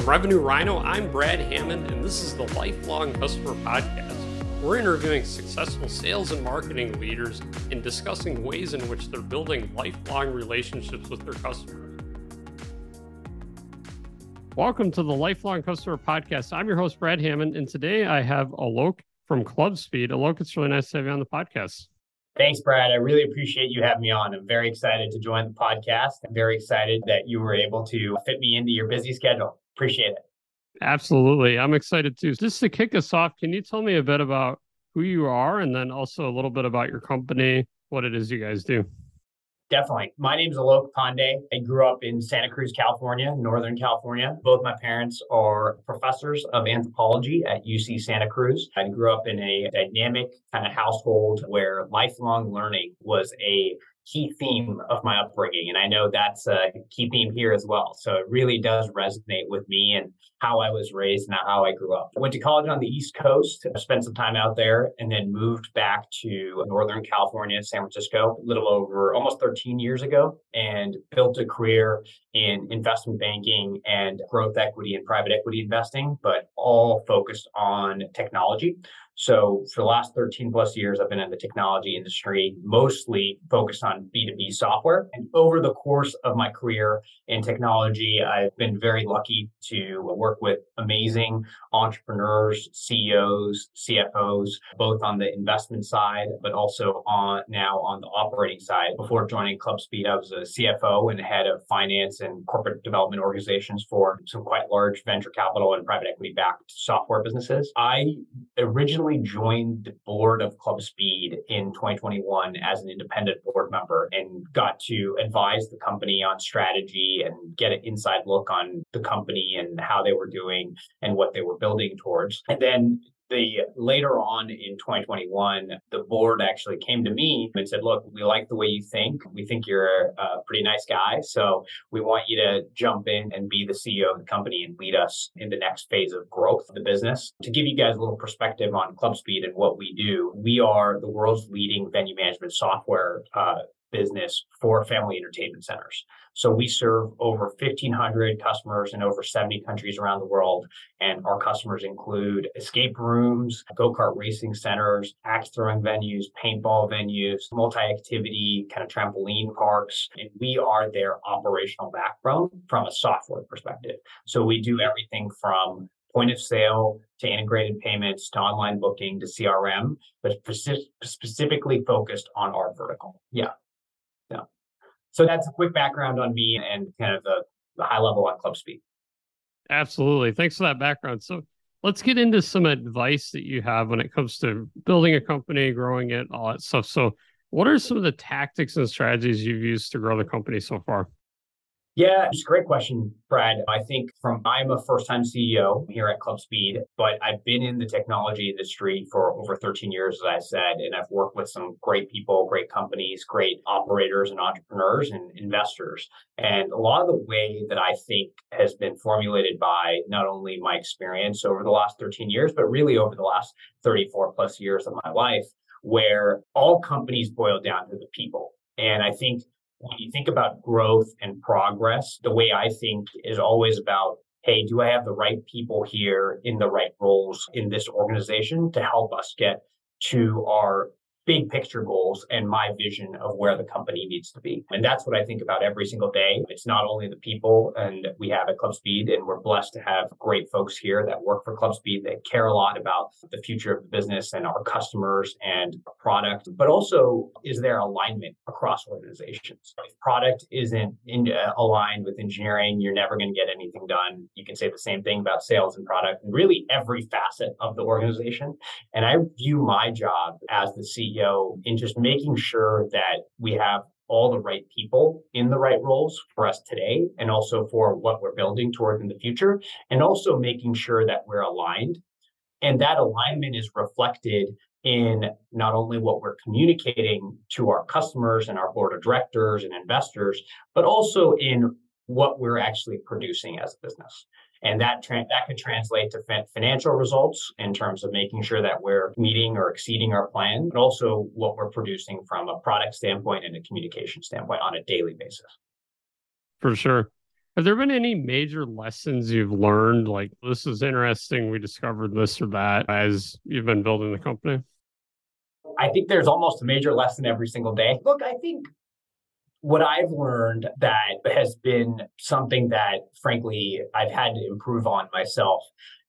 From Revenue Rhino, I'm Brad Hammond, and this is the Lifelong Customer Podcast. We're interviewing successful sales and marketing leaders and discussing ways in which they're building lifelong relationships with their customers. Welcome to the Lifelong Customer Podcast. I'm your host, Brad Hammond, and today I have Alok from Club Speed. Alok, it's really nice to have you on the podcast. Thanks, Brad. I really appreciate you having me on. I'm very excited to join the podcast. I'm very excited that you were able to fit me into your busy schedule. Appreciate it. Absolutely. I'm excited too. Just to kick us off, can you tell me a bit about who you are and then also a little bit about your company, what it is you guys do? Definitely. My name is Alok Pandey. I grew up in Santa Cruz, California, Northern California. Both my parents are professors of anthropology at UC Santa Cruz. I grew up in a dynamic kind of household where lifelong learning was a key theme of my upbringing. And I know that's a key theme here as well. So it really does resonate with me and how I was raised and how I grew up. I went to college on the East Coast, uh, spent some time out there, and then moved back to Northern California, San Francisco, a little over almost 13 years ago, and built a career in investment banking and growth equity and private equity investing, but all focused on technology. So for the last 13 plus years, I've been in the technology industry, mostly focused on B2B software. And over the course of my career in technology, I've been very lucky to work with amazing entrepreneurs, CEOs, CFOs, both on the investment side, but also on now on the operating side. Before joining Club Speed, I was a CFO and head of finance and corporate development organizations for some quite large venture capital and private equity backed software businesses. I originally joined the board of Club Speed in 2021 as an independent board member and got to advise the company on strategy and get an inside look on the company and how they were doing and what they were building towards. And then the later on in 2021, the board actually came to me and said, "Look, we like the way you think. We think you're a pretty nice guy, so we want you to jump in and be the CEO of the company and lead us in the next phase of growth of the business." To give you guys a little perspective on Club Speed and what we do, we are the world's leading venue management software uh, business for family entertainment centers. So we serve over 1,500 customers in over 70 countries around the world. And our customers include escape rooms, go kart racing centers, axe throwing venues, paintball venues, multi activity kind of trampoline parks. And we are their operational backbone from a software perspective. So we do everything from point of sale to integrated payments to online booking to CRM, but specifically focused on our vertical. Yeah. So that's a quick background on me and kind of the, the high level on Club Speed. Absolutely. Thanks for that background. So let's get into some advice that you have when it comes to building a company, growing it, all that stuff. So, what are some of the tactics and strategies you've used to grow the company so far? Yeah, it's a great question, Brad. I think from I'm a first time CEO here at Club Speed, but I've been in the technology industry for over 13 years, as I said, and I've worked with some great people, great companies, great operators and entrepreneurs and investors. And a lot of the way that I think has been formulated by not only my experience over the last 13 years, but really over the last 34 plus years of my life, where all companies boil down to the people. And I think when you think about growth and progress, the way I think is always about hey, do I have the right people here in the right roles in this organization to help us get to our big picture goals and my vision of where the company needs to be. And that's what I think about every single day. It's not only the people and we have at Club Speed and we're blessed to have great folks here that work for Club Speed that care a lot about the future of the business and our customers and product, but also is there alignment across organizations? If product isn't in, uh, aligned with engineering, you're never going to get anything done. You can say the same thing about sales and product and really every facet of the organization. And I view my job as the CEO CEO in just making sure that we have all the right people in the right roles for us today and also for what we're building toward in the future and also making sure that we're aligned. And that alignment is reflected in not only what we're communicating to our customers and our board of directors and investors but also in what we're actually producing as a business and that tra- that could translate to financial results in terms of making sure that we're meeting or exceeding our plan, but also what we're producing from a product standpoint and a communication standpoint on a daily basis. For sure. Have there been any major lessons you've learned? Like, this is interesting. We discovered this or that as you've been building the company? I think there's almost a major lesson every single day. Look, I think what I've learned that has been something that, frankly, I've had to improve on myself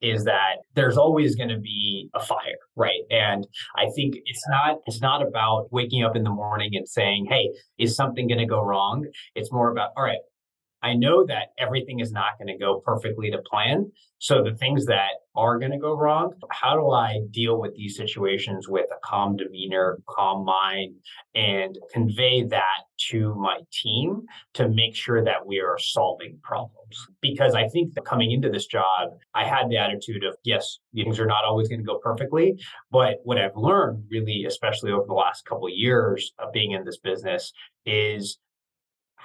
is that there's always going to be a fire right? And i think it's not it's not about waking up in the morning and saying hey is something going to go wrong? It's more about all right I know that everything is not going to go perfectly to plan. So the things that are going to go wrong, how do I deal with these situations with a calm demeanor, calm mind, and convey that to my team to make sure that we are solving problems? Because I think that coming into this job, I had the attitude of, yes, things are not always going to go perfectly. But what I've learned really, especially over the last couple of years of being in this business, is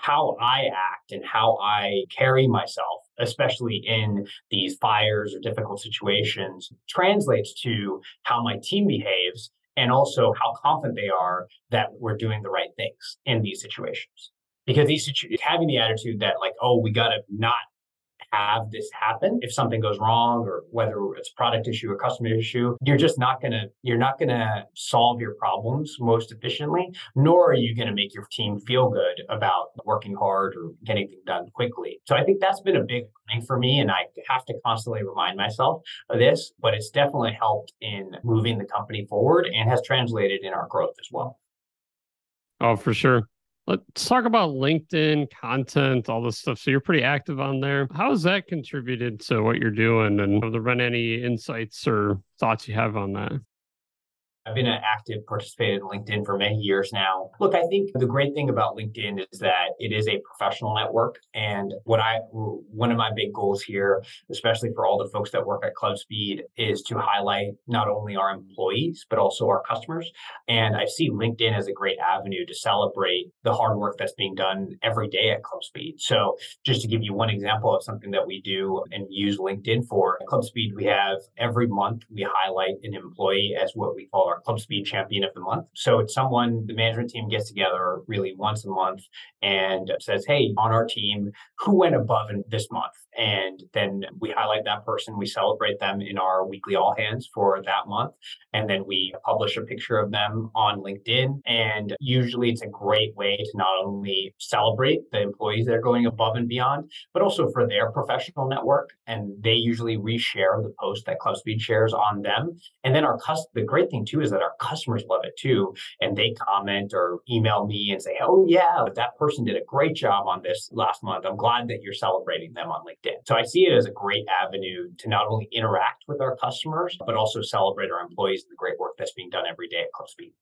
how I act and how I carry myself, especially in these fires or difficult situations, translates to how my team behaves and also how confident they are that we're doing the right things in these situations. Because these having the attitude that like, oh, we got to not have this happen if something goes wrong or whether it's product issue or customer issue you're just not going to you're not going to solve your problems most efficiently nor are you going to make your team feel good about working hard or getting things done quickly. So i think that's been a big thing for me and i have to constantly remind myself of this but it's definitely helped in moving the company forward and has translated in our growth as well. Oh for sure Let's talk about LinkedIn content, all this stuff. So you're pretty active on there. How has that contributed to what you're doing? And have there been any insights or thoughts you have on that? I've been an active participant in LinkedIn for many years now. Look, I think the great thing about LinkedIn is that it is a professional network. And what I, one of my big goals here, especially for all the folks that work at Club Speed, is to highlight not only our employees, but also our customers. And I see LinkedIn as a great avenue to celebrate the hard work that's being done every day at Club Speed. So just to give you one example of something that we do and use LinkedIn for, at Club Speed, we have every month we highlight an employee as what we call our Club Speed Champion of the Month. So it's someone the management team gets together really once a month and says, Hey, on our team, who went above in this month? And then we highlight that person, we celebrate them in our weekly all hands for that month. And then we publish a picture of them on LinkedIn. And usually it's a great way to not only celebrate the employees that are going above and beyond, but also for their professional network. And they usually reshare the post that Club Speed shares on them. And then our cus- the great thing too is that our customers love it too. And they comment or email me and say, Oh yeah, that person did a great job on this last month. I'm glad that you're celebrating them on LinkedIn. So I see it as a great avenue to not only interact with our customers, but also celebrate our employees and the great work that's being done every day at Club Speed.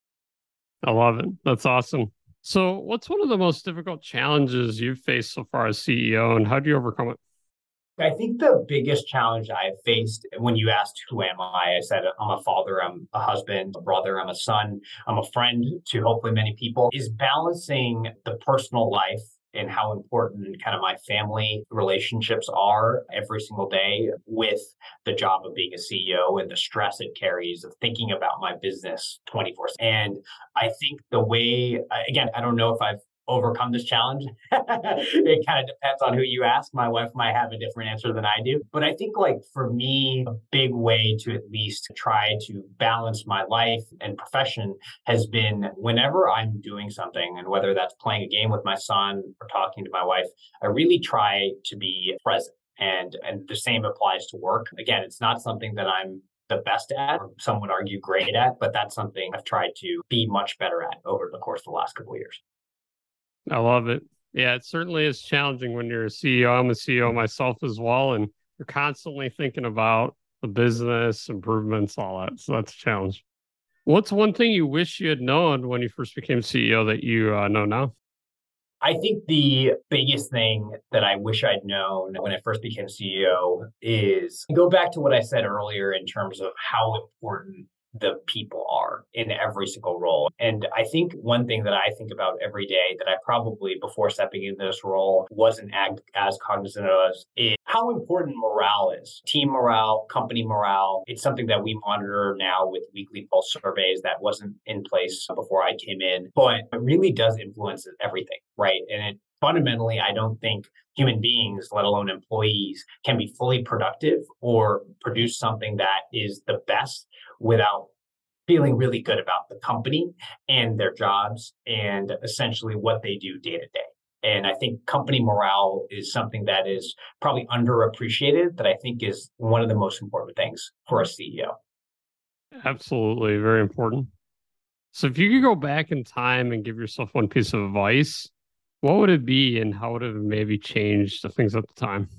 I love it. That's awesome. So, what's one of the most difficult challenges you've faced so far as CEO, and how do you overcome it? I think the biggest challenge I've faced when you asked, Who am I? I said, I'm a father, I'm a husband, a brother, I'm a son, I'm a friend to hopefully many people, is balancing the personal life and how important kind of my family relationships are every single day with the job of being a CEO and the stress it carries of thinking about my business 24 and I think the way again I don't know if I've overcome this challenge. it kind of depends on who you ask. My wife might have a different answer than I do. But I think, like, for me, a big way to at least try to balance my life and profession has been whenever I'm doing something, and whether that's playing a game with my son or talking to my wife, I really try to be present. And, and the same applies to work. Again, it's not something that I'm the best at, or some would argue great at, but that's something I've tried to be much better at over the course of the last couple of years. I love it. Yeah, it certainly is challenging when you're a CEO. I'm a CEO myself as well, and you're constantly thinking about the business improvements, all that. So that's a challenge. What's one thing you wish you had known when you first became CEO that you uh, know now? I think the biggest thing that I wish I'd known when I first became CEO is go back to what I said earlier in terms of how important the people are in every single role. And I think one thing that I think about every day that I probably before stepping into this role wasn't as cognizant of is how important morale is. Team morale, company morale. It's something that we monitor now with weekly pulse surveys that wasn't in place before I came in, but it really does influence everything, right? And it fundamentally, I don't think human beings, let alone employees, can be fully productive or produce something that is the best without feeling really good about the company and their jobs and essentially what they do day to day. And I think company morale is something that is probably underappreciated, that I think is one of the most important things for a CEO. Absolutely. Very important. So, if you could go back in time and give yourself one piece of advice, what would it be and how would it maybe change the things at the time?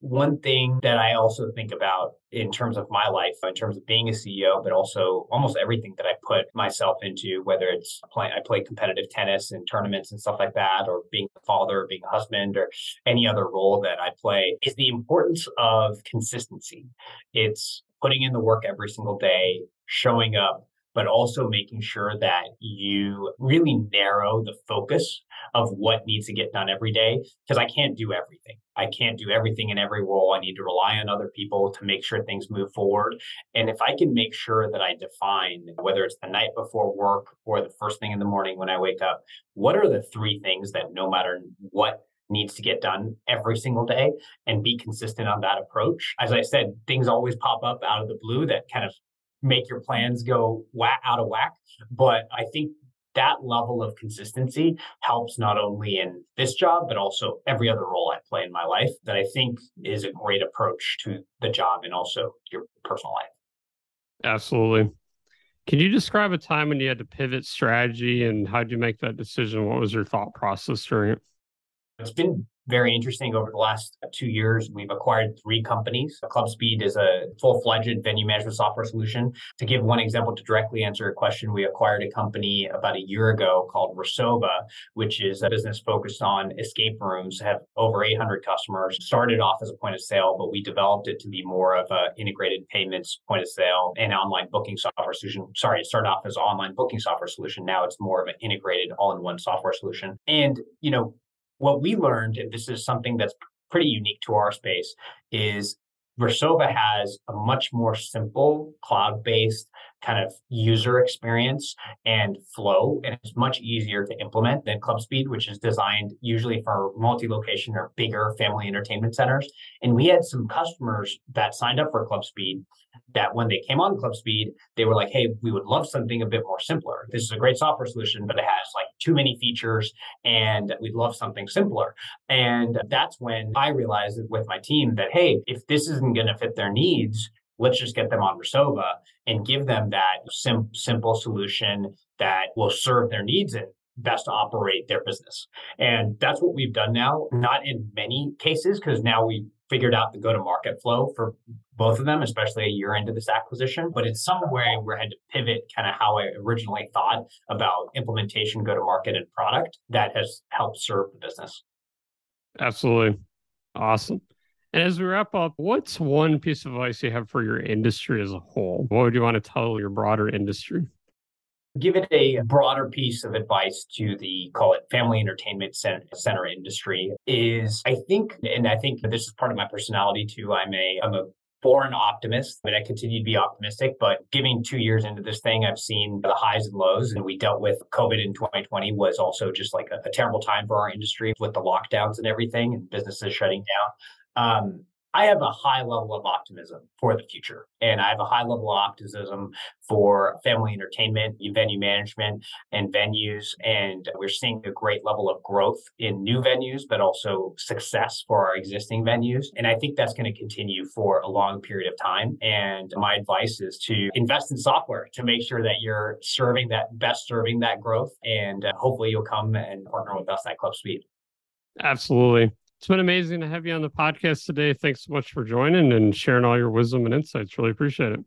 One thing that I also think about in terms of my life, in terms of being a CEO, but also almost everything that I put myself into, whether it's playing, I play competitive tennis and tournaments and stuff like that, or being a father, or being a husband, or any other role that I play, is the importance of consistency. It's putting in the work every single day, showing up, but also making sure that you really narrow the focus of what needs to get done every day. Because I can't do everything. I can't do everything in every role. I need to rely on other people to make sure things move forward. And if I can make sure that I define, whether it's the night before work or the first thing in the morning when I wake up, what are the three things that no matter what needs to get done every single day and be consistent on that approach. As I said, things always pop up out of the blue that kind of make your plans go whack out of whack. But I think that level of consistency helps not only in this job, but also every other role I play in my life that I think is a great approach to the job and also your personal life. Absolutely. Can you describe a time when you had to pivot strategy and how did you make that decision? What was your thought process during it? It's been very interesting over the last two years. We've acquired three companies. ClubSpeed is a full fledged venue management software solution. To give one example to directly answer your question, we acquired a company about a year ago called Resova, which is a business focused on escape rooms, have over 800 customers. Started off as a point of sale, but we developed it to be more of an integrated payments point of sale and online booking software solution. Sorry, it started off as online booking software solution. Now it's more of an integrated all in one software solution. And, you know, what we learned, and this is something that's pretty unique to our space, is Resova has a much more simple cloud based kind of user experience and flow. And it's much easier to implement than ClubSpeed, which is designed usually for multi location or bigger family entertainment centers. And we had some customers that signed up for ClubSpeed that when they came on ClubSpeed, they were like, hey, we would love something a bit more simpler. This is a great software solution, but it has like too many features and we'd love something simpler. And that's when I realized with my team that, hey, if this isn't going to fit their needs, let's just get them on Resova and give them that sim- simple solution that will serve their needs and best operate their business. And that's what we've done now, not in many cases, because now we figured out the go to market flow for both of them, especially a year into this acquisition. But it's some way I had to pivot kind of how I originally thought about implementation, go to market, and product that has helped serve the business. Absolutely. Awesome. And as we wrap up, what's one piece of advice you have for your industry as a whole? What would you want to tell your broader industry? give it a broader piece of advice to the call it family entertainment center industry is I think, and I think this is part of my personality too. I'm a, I'm a born optimist and I continue to be optimistic, but giving two years into this thing, I've seen the highs and lows and we dealt with COVID in 2020 was also just like a, a terrible time for our industry with the lockdowns and everything and businesses shutting down. Um, I have a high level of optimism for the future. And I have a high level of optimism for family entertainment, venue management, and venues. And we're seeing a great level of growth in new venues, but also success for our existing venues. And I think that's going to continue for a long period of time. And my advice is to invest in software to make sure that you're serving that, best serving that growth. And uh, hopefully you'll come and partner with us at ClubSpeed. Absolutely. It's been amazing to have you on the podcast today. Thanks so much for joining and sharing all your wisdom and insights. Really appreciate it.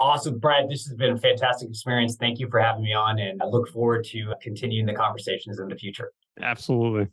Awesome, Brad. This has been a fantastic experience. Thank you for having me on, and I look forward to continuing the conversations in the future. Absolutely.